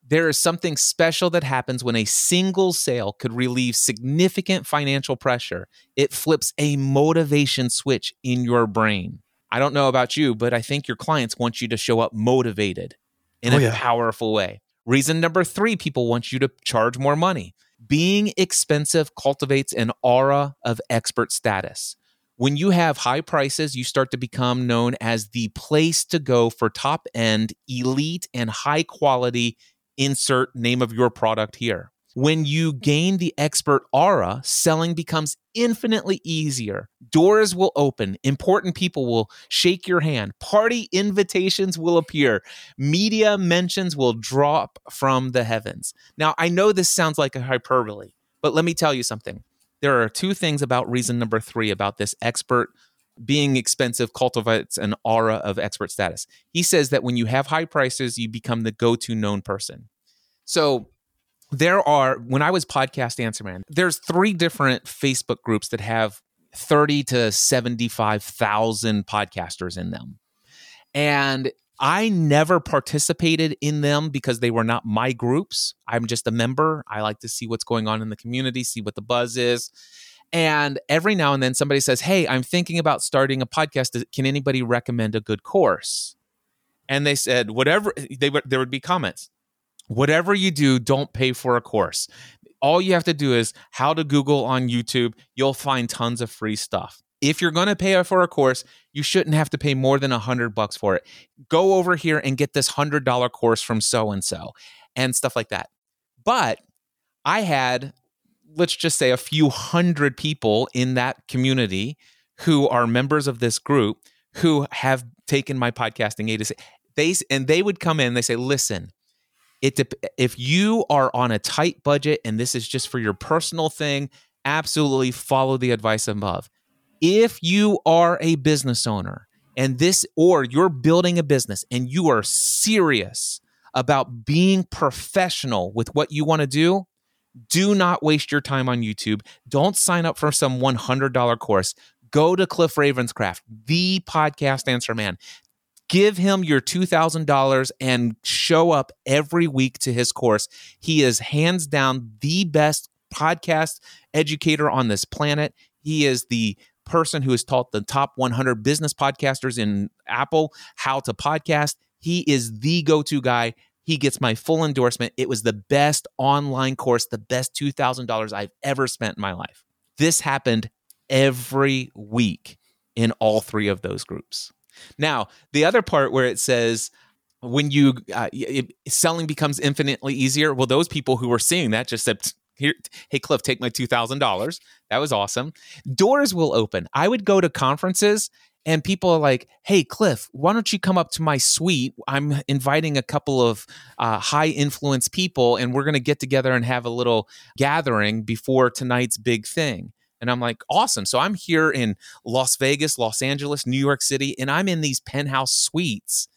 There is something special that happens when a single sale could relieve significant financial pressure. It flips a motivation switch in your brain. I don't know about you, but I think your clients want you to show up motivated in Oh, a yeah. powerful way. Reason number three people want you to charge more money. Being expensive cultivates an aura of expert status. When you have high prices, you start to become known as the place to go for top end, elite, and high quality insert name of your product here. When you gain the expert aura, selling becomes infinitely easier. Doors will open, important people will shake your hand, party invitations will appear, media mentions will drop from the heavens. Now, I know this sounds like a hyperbole, but let me tell you something. There are two things about reason number three about this expert being expensive cultivates an aura of expert status. He says that when you have high prices, you become the go to known person. So there are, when I was podcast Answer Man, there's three different Facebook groups that have 30 to 75,000 podcasters in them. And I never participated in them because they were not my groups. I'm just a member. I like to see what's going on in the community, see what the buzz is. And every now and then somebody says, Hey, I'm thinking about starting a podcast. Can anybody recommend a good course? And they said, Whatever, they, would- there would be comments. Whatever you do, don't pay for a course. All you have to do is how to Google on YouTube. You'll find tons of free stuff. If you're going to pay for a course, you shouldn't have to pay more than a hundred bucks for it. Go over here and get this hundred dollar course from so and so and stuff like that. But I had, let's just say, a few hundred people in that community who are members of this group who have taken my podcasting A to Z. They and they would come in. They say, "Listen, it dep- if you are on a tight budget and this is just for your personal thing, absolutely follow the advice above. If you are a business owner and this or you're building a business and you are serious about being professional with what you want to do, do not waste your time on YouTube. Don't sign up for some $100 course. Go to Cliff Ravenscraft, the podcast answer man. Give him your $2,000 and show up every week to his course. He is hands down the best podcast educator on this planet. He is the person who has taught the top 100 business podcasters in Apple how to podcast. He is the go to guy. He gets my full endorsement. It was the best online course, the best $2,000 I've ever spent in my life. This happened every week in all three of those groups. Now, the other part where it says, when you uh, it, selling becomes infinitely easier, well, those people who were seeing that just said, here, hey, Cliff, take my $2,000. That was awesome. Doors will open. I would go to conferences and people are like, "Hey, Cliff, why don't you come up to my suite? I'm inviting a couple of uh, high influence people, and we're going to get together and have a little gathering before tonight's big thing." And I'm like, "Awesome!" So I'm here in Las Vegas, Los Angeles, New York City, and I'm in these penthouse suites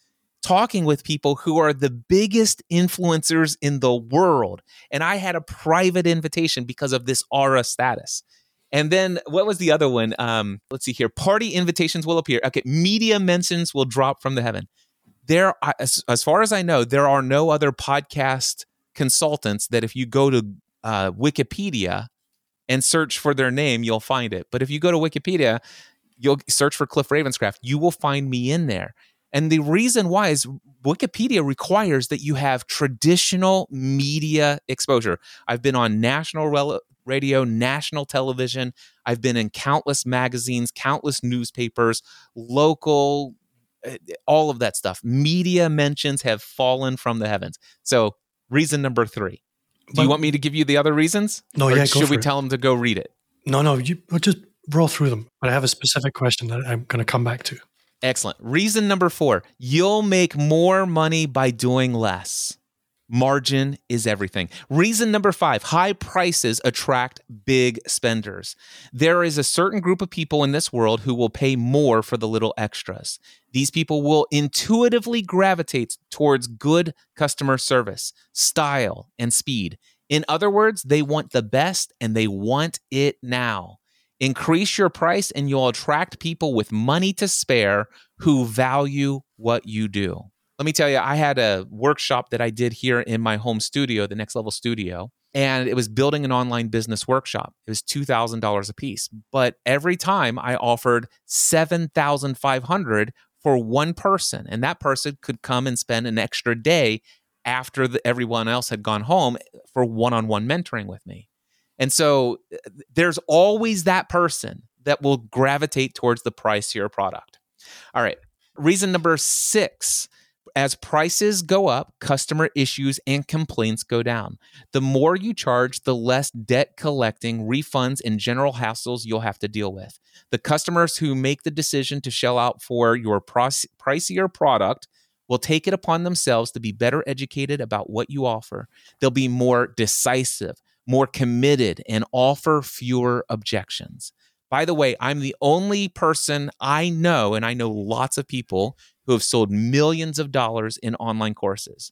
talking with people who are the biggest influencers in the world. And I had a private invitation because of this aura status. And then what was the other one? Um, let's see here. Party invitations will appear. Okay, media mentions will drop from the heaven. There, as, as far as I know, there are no other podcast consultants that if you go to uh, Wikipedia and search for their name, you'll find it. But if you go to Wikipedia, you'll search for Cliff Ravenscraft, you will find me in there. And the reason why is Wikipedia requires that you have traditional media exposure. I've been on national radio, national television. I've been in countless magazines, countless newspapers, local, eh, all of that stuff. Media mentions have fallen from the heavens. So, reason number three. Do but, you want me to give you the other reasons? No, or yeah. Should we it. tell them to go read it? No, no. You just roll through them. But I have a specific question that I'm going to come back to. Excellent. Reason number four you'll make more money by doing less. Margin is everything. Reason number five high prices attract big spenders. There is a certain group of people in this world who will pay more for the little extras. These people will intuitively gravitate towards good customer service, style, and speed. In other words, they want the best and they want it now. Increase your price and you'll attract people with money to spare who value what you do let me tell you, I had a workshop that I did here in my home studio, the Next Level Studio, and it was building an online business workshop. It was $2,000 a piece. But every time I offered 7,500 for one person, and that person could come and spend an extra day after the, everyone else had gone home for one-on-one mentoring with me. And so uh, there's always that person that will gravitate towards the pricier product. All right. Reason number 6 as prices go up, customer issues and complaints go down. The more you charge, the less debt collecting, refunds, and general hassles you'll have to deal with. The customers who make the decision to shell out for your pricier product will take it upon themselves to be better educated about what you offer. They'll be more decisive, more committed, and offer fewer objections. By the way, I'm the only person I know, and I know lots of people who have sold millions of dollars in online courses.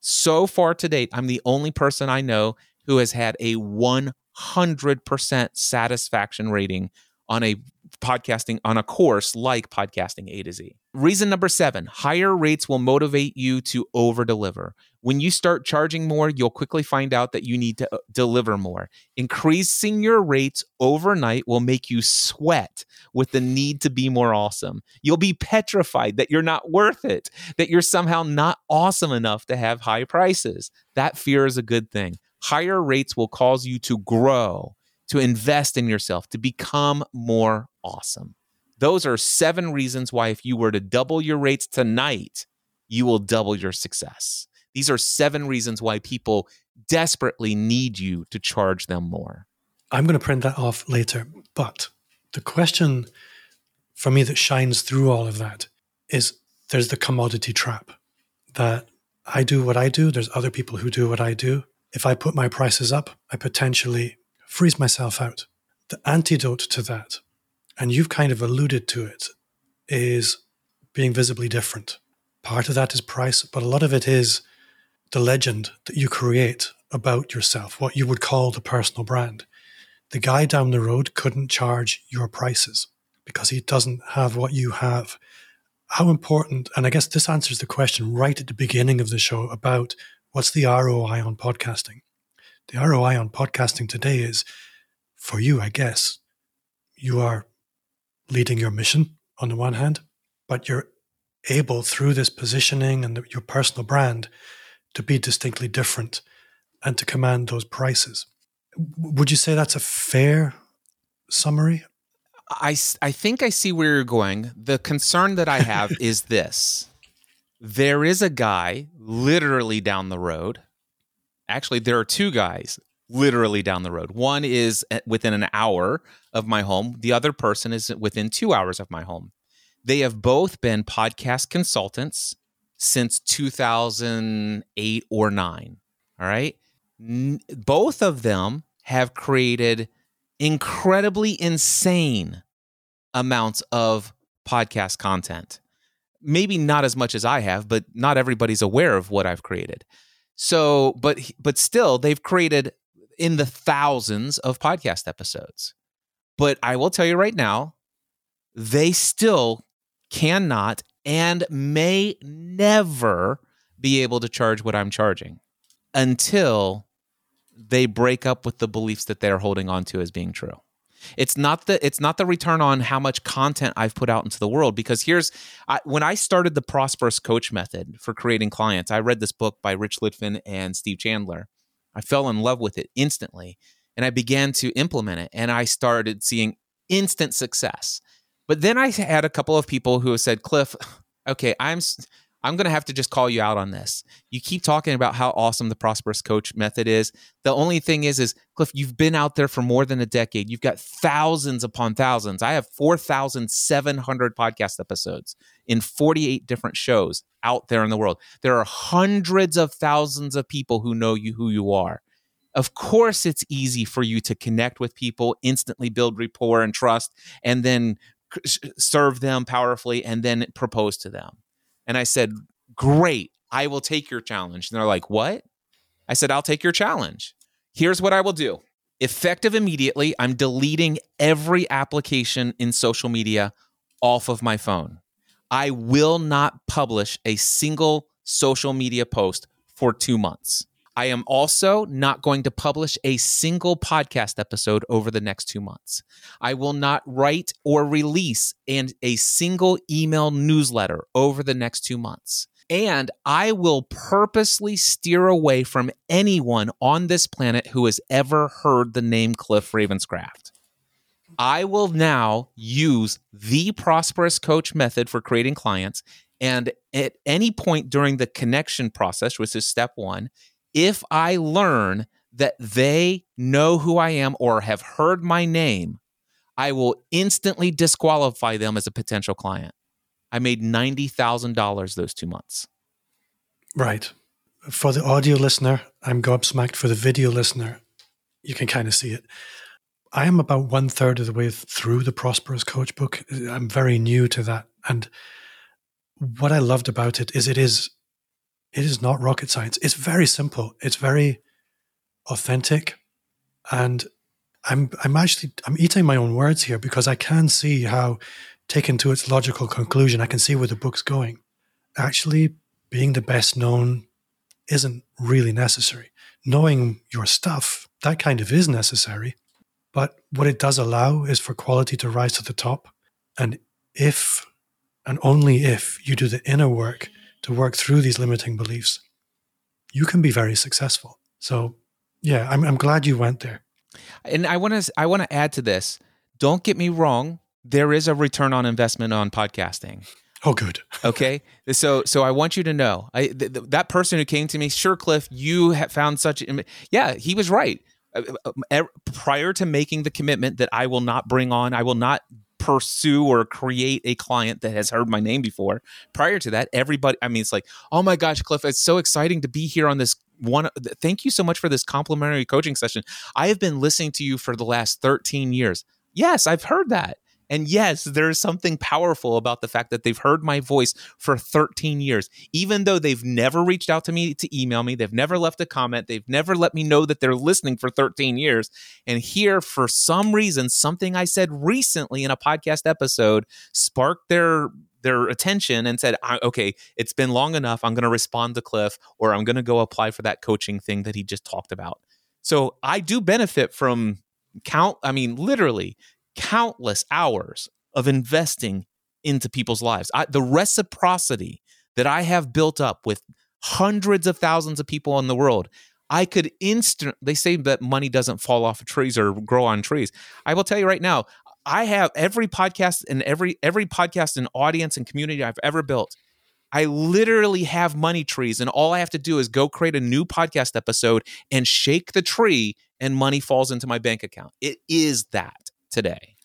So far to date, I'm the only person I know who has had a 100% satisfaction rating on a podcasting on a course like podcasting A to Z. Reason number 7, higher rates will motivate you to over deliver. When you start charging more, you'll quickly find out that you need to uh, deliver more. Increasing your rates overnight will make you sweat with the need to be more awesome. You'll be petrified that you're not worth it, that you're somehow not awesome enough to have high prices. That fear is a good thing. Higher rates will cause you to grow to invest in yourself, to become more awesome. Those are seven reasons why, if you were to double your rates tonight, you will double your success. These are seven reasons why people desperately need you to charge them more. I'm going to print that off later. But the question for me that shines through all of that is there's the commodity trap that I do what I do, there's other people who do what I do. If I put my prices up, I potentially freeze myself out. The antidote to that, and you've kind of alluded to it, is being visibly different. Part of that is price, but a lot of it is the legend that you create about yourself, what you would call the personal brand. The guy down the road couldn't charge your prices because he doesn't have what you have. How important, and I guess this answers the question right at the beginning of the show about what's the ROI on podcasting? the ROI on podcasting today is for you, I guess, you are leading your mission on the one hand, but you're able through this positioning and the, your personal brand to be distinctly different and to command those prices. Would you say that's a fair summary? I, I think I see where you're going. The concern that I have is this there is a guy literally down the road actually, there are two guys literally down the road. One is eh, within an hour of my home, the other person is within two hours of my home. They have both been podcast consultants since 2008 or 9. All right. Both of them have created incredibly insane amounts of podcast content. Maybe not as much as I have, but not everybody's aware of what I've created. So, but but still they've created in the thousands of podcast episodes. But I will tell you right now, they still cannot and may never be able to charge what I'm charging until they break up with the beliefs that they're holding on to as being true. It's not the it's not the return on how much content I've put out into the world because here's I, when I started the prosperous coach method for creating clients. I read this book by Rich Litvin and Steve Chandler. I fell in love with it instantly and I began to implement it and I started seeing instant success. But then I had a couple of people who said, "Cliff, okay, I'm I'm going to have to just call you out on this. You keep talking about how awesome the prosperous coach method is. The only thing is is Cliff, you've been out there for more than a decade. You've got thousands upon thousands. I have 4,700 podcast episodes in 48 different shows out there in the world. There are hundreds of thousands of people who know you who you are. Of course, it's easy for you to connect with people, instantly build rapport and trust, and then serve them powerfully and then propose to them and I said, Great, I will take your challenge. And they're like, What? I said, I'll take your challenge. Here's what I will do. Effective immediately, I'm deleting every application in social media off of my phone. I will not publish a single social media post for two months. I am also not going to publish a single podcast episode over the next two months. I will not write or release and a single email newsletter over the next two months. And I will purposely steer away from anyone on this planet who has ever heard the name Cliff Ravenscraft. I will now use the prosperous coach method for creating clients. And at any point during the connection process, which is step one, if I learn that they know who I am or have heard my name, I will instantly disqualify them as a potential client. I made $90,000 those two months. Right. For the audio listener, I'm gobsmacked. For the video listener, you can kind of see it. I am about one third of the way through the Prosperous Coach book. I'm very new to that. And what I loved about it is it is it is not rocket science. It's very simple. It's very authentic. And I'm I'm actually I'm eating my own words here because I can see how taken to its logical conclusion, I can see where the book's going. Actually, being the best known isn't really necessary. Knowing your stuff, that kind of is necessary. But what it does allow is for quality to rise to the top. And if and only if you do the inner work to work through these limiting beliefs, you can be very successful. So, yeah, I'm, I'm glad you went there. And I want to I want to add to this. Don't get me wrong. There is a return on investment on podcasting. Oh, good. okay, so so I want you to know, I th- th- that person who came to me, sure, Cliff, you have found such. Yeah, he was right. Uh, uh, uh, prior to making the commitment that I will not bring on, I will not pursue or create a client that has heard my name before. Prior to that, everybody, I mean, it's like, oh my gosh, Cliff, it's so exciting to be here on this one. Thank you so much for this complimentary coaching session. I have been listening to you for the last 13 years. Yes, I've heard that. And yes, there's something powerful about the fact that they've heard my voice for 13 years, even though they've never reached out to me to email me. They've never left a comment. They've never let me know that they're listening for 13 years. And here, for some reason, something I said recently in a podcast episode sparked their their attention and said, okay, it's been long enough. I'm going to respond to Cliff or I'm going to go apply for that coaching thing that he just talked about. So I do benefit from count, I mean, literally countless hours of investing into people's lives. I, the reciprocity that I have built up with hundreds of thousands of people in the world, I could instant. They say that money doesn't fall off of trees or grow on trees. I will tell you right now, I have every podcast and every every podcast and audience and community I've ever built. I literally have money trees, and all I have to do is go create a new podcast episode and shake the tree, and money falls into my bank account. It is that today.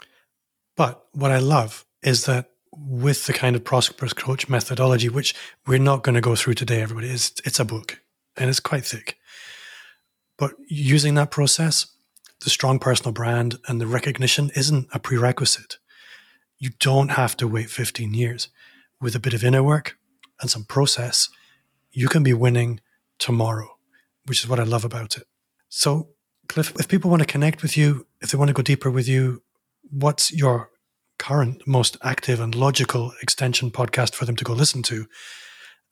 But what I love is that with the kind of prosperous coach methodology, which we're not going to go through today, everybody. It's, it's a book and it's quite thick. But using that process, the strong personal brand and the recognition isn't a prerequisite. You don't have to wait 15 years. With a bit of inner work and some process, you can be winning tomorrow, which is what I love about it. So, Cliff, if people want to connect with you, if they want to go deeper with you, what's your current most active and logical extension podcast for them to go listen to?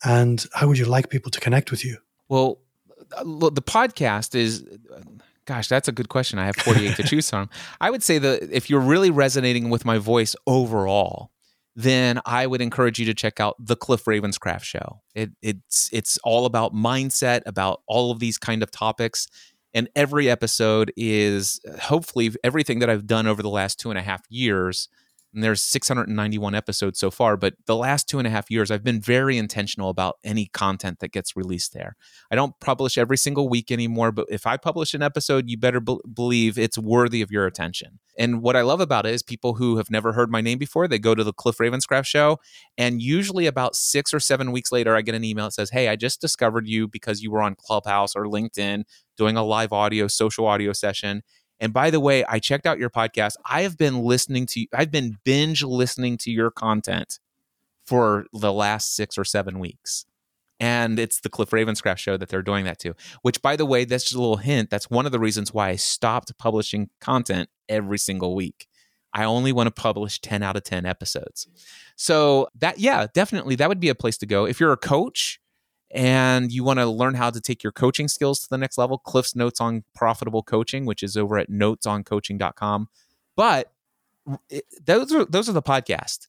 And how would you like people to connect with you? Well, the podcast is gosh that's a good question i have 48 to choose from i would say that if you're really resonating with my voice overall then i would encourage you to check out the cliff ravenscraft show it, it's it's all about mindset about all of these kind of topics and every episode is hopefully everything that i've done over the last two and a half years and there's 691 episodes so far but the last two and a half years i've been very intentional about any content that gets released there. I don't publish every single week anymore but if i publish an episode you better be- believe it's worthy of your attention. And what i love about it is people who have never heard my name before they go to the cliff ravenscraft show and usually about six or seven weeks later i get an email that says hey i just discovered you because you were on clubhouse or linkedin doing a live audio social audio session and by the way, I checked out your podcast. I have been listening to I've been binge listening to your content for the last 6 or 7 weeks. And it's the Cliff Ravenscraft show that they're doing that to. Which by the way, that's just a little hint. That's one of the reasons why I stopped publishing content every single week. I only want to publish 10 out of 10 episodes. So that yeah, definitely that would be a place to go. If you're a coach, and you want to learn how to take your coaching skills to the next level, Cliff's Notes on Profitable Coaching, which is over at notesoncoaching.com. But those are those are the podcast.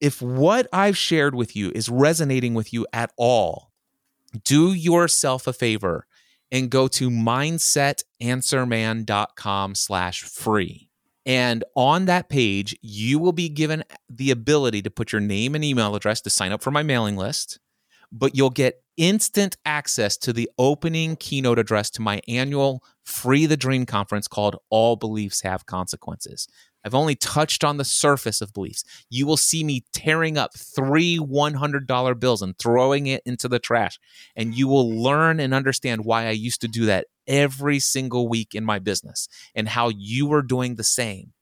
If what I've shared with you is resonating with you at all, do yourself a favor and go to mindsetanswerman.com slash free. And on that page, you will be given the ability to put your name and email address to sign up for my mailing list but you'll get instant access to the opening keynote address to my annual Free the Dream conference called All Beliefs Have Consequences. I've only touched on the surface of beliefs. You will see me tearing up three $100 bills and throwing it into the trash. And you will learn and understand why I used to do that every single week in my business and how you are doing the same.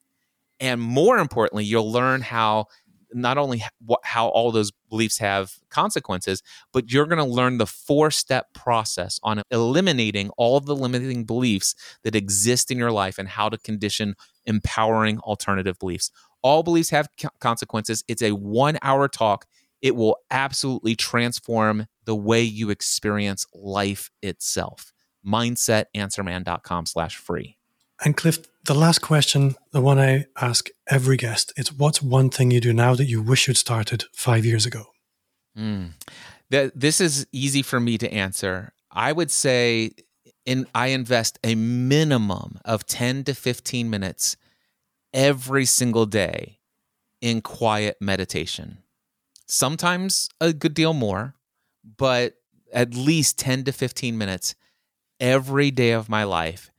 And more importantly, you'll learn how not only how all those beliefs have consequences, but you're going to learn the four step process on eliminating all of the limiting beliefs that exist in your life and how to condition empowering alternative beliefs. All beliefs have consequences. It's a one hour talk. It will absolutely transform the way you experience life itself. Mindsetanswerman.com slash free. And Cliff, the last question, the one I ask every guest, it's what's one thing you do now that you wish you'd started five years ago? Mm. This is easy for me to answer. I would say in I invest a minimum of 10 to 15 minutes every single day in quiet meditation. Sometimes a good deal more, but at least 10 to 15 minutes every day of my life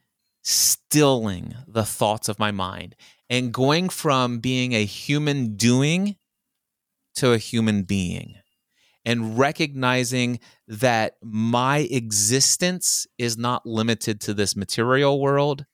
stilling the thoughts of my mind and going from being a human doing to a human being and recognizing that my existence is not limited to this material world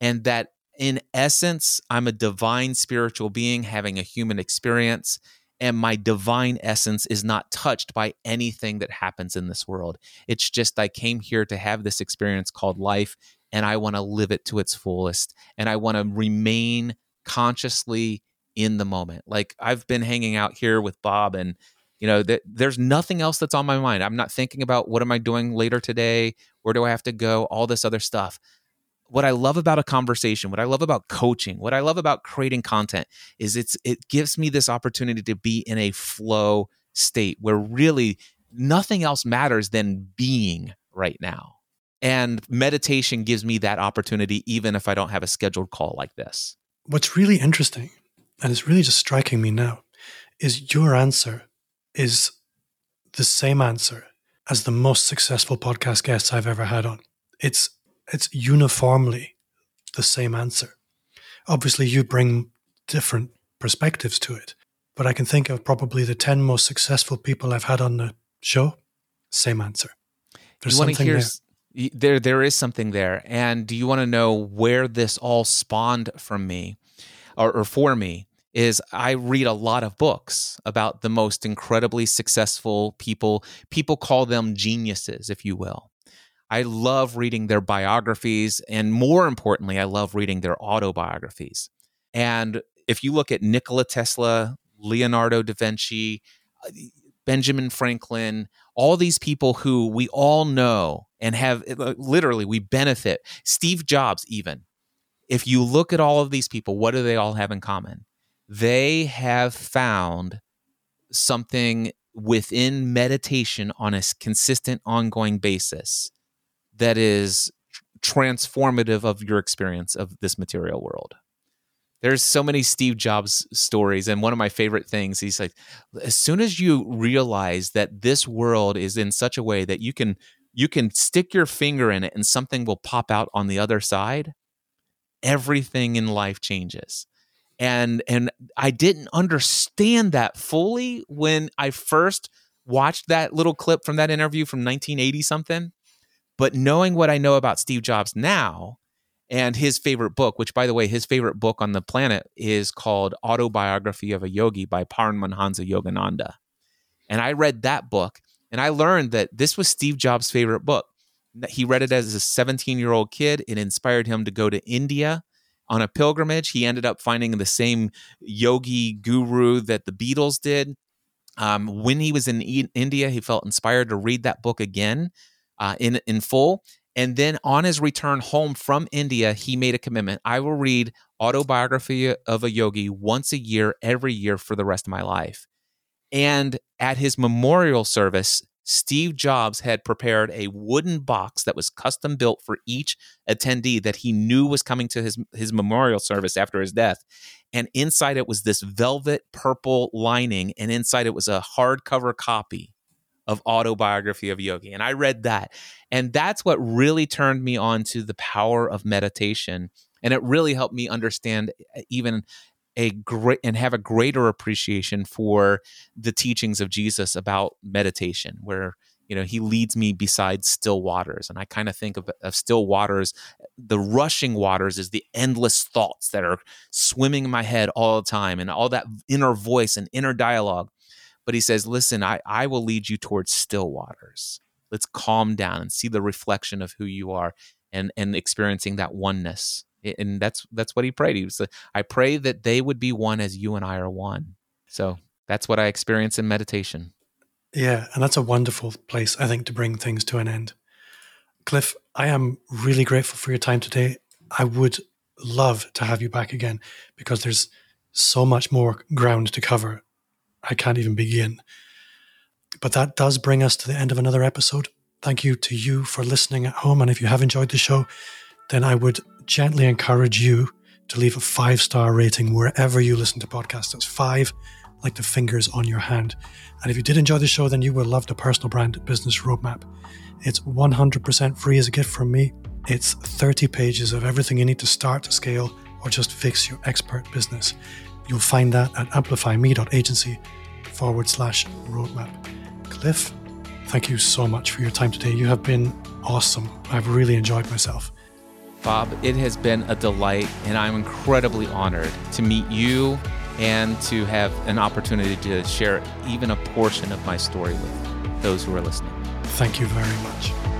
and that in essence I'm a divine spiritual being having a human experience and my divine essence is not touched by anything that happens in this world. It's just I came here to have this experience called life and I want to live it to its fullest and I want to remain consciously in the moment. Like I've been hanging out here with Bob and you know that there's nothing else that's on my mind. I'm not thinking about what am I doing later today? Where do I have to go? All this other stuff. What I love about a conversation, what I love about coaching, what I love about creating content is it's it gives me this opportunity to be in a flow state where really nothing else matters than being right now. And meditation gives me that opportunity, even if I don't have a scheduled call like this. What's really interesting, and it's really just striking me now, is your answer is the same answer as the most successful podcast guests I've ever had on. It's it's uniformly the same answer. Obviously, you bring different perspectives to it, but I can think of probably the 10 most successful people I've had on the show. Same answer. There's something hear, there. There, there is something there. And do you want to know where this all spawned from me or, or for me? Is I read a lot of books about the most incredibly successful people. People call them geniuses, if you will. I love reading their biographies. And more importantly, I love reading their autobiographies. And if you look at Nikola Tesla, Leonardo da Vinci, uh, Benjamin Franklin, all these people who we all know and have literally we benefit. Steve Jobs, even. If you look at all of these people, what do they all have in common? They have found something within meditation on a consistent, ongoing basis that is transformative of your experience of this material world there's so many Steve Jobs stories. And one of my favorite things, he's like, as soon as you realize that this world is in such a way that you can you can stick your finger in it and something will pop out on the other side, everything in life changes. And and I didn't understand that fully when I first watched that little clip from that interview from 1980 something. But knowing what I know about Steve Jobs now, and his favorite book, which by the way, his favorite book on the planet is called Autobiography of a Yogi by Paramhansa Yogananda. And I read that book and I learned that this was Steve Jobs' favorite book. He read it as a 17 year old kid. It inspired him to go to India on a pilgrimage. He ended up finding the same yogi guru that the Beatles did. Um, when he was in India, he felt inspired to read that book again uh, in in full. And then on his return home from India, he made a commitment. I will read Autobiography of a Yogi once a year, every year for the rest of my life. And at his memorial service, Steve Jobs had prepared a wooden box that was custom built for each attendee that he knew was coming to his, his memorial service after his death. And inside it was this velvet purple lining, and inside it was a hardcover copy of autobiography of yogi. And i read that. And that's what really turned me on to the power of meditation. And it really helped me understand eh, even a great and have a greater appreciation for the teachings of jesus about meditation where you know he leads me beside still waters and i kind of think of, of still waters the rushing waters is the endless thoughts that are swimming in my head all the time and all that inner voice and inner dialogue but he says, listen, I, I will lead you towards still waters. Let's calm down and see the reflection of who you are and, and experiencing that oneness. And that's that's what he prayed. He was I pray that they would be one as you and I are one. So that's what I experience in meditation. Yeah, and that's a wonderful place, I think, to bring things to an end. Cliff, I am really grateful for your time today. I would love to have you back again because there's so much more ground to cover I can't even begin. But that does bring us to the end of another episode. Thank you to you for listening at home. And if you have enjoyed the show, then I would gently encourage you to leave a five star rating wherever you listen to podcasts. That's five, like the fingers on your hand. And if you did enjoy the show, then you will love the personal brand business roadmap. It's 100% free as a gift from me. It's 30 pages of everything you need to start to scale or just fix your expert business. You'll find that at amplifyme.agency forward slash roadmap. Cliff, thank you so much for your time today. You have been awesome. I've really enjoyed myself. Bob, it has been a delight, and I'm incredibly honored to meet you and to have an opportunity to share even a portion of my story with those who are listening. Thank you very much.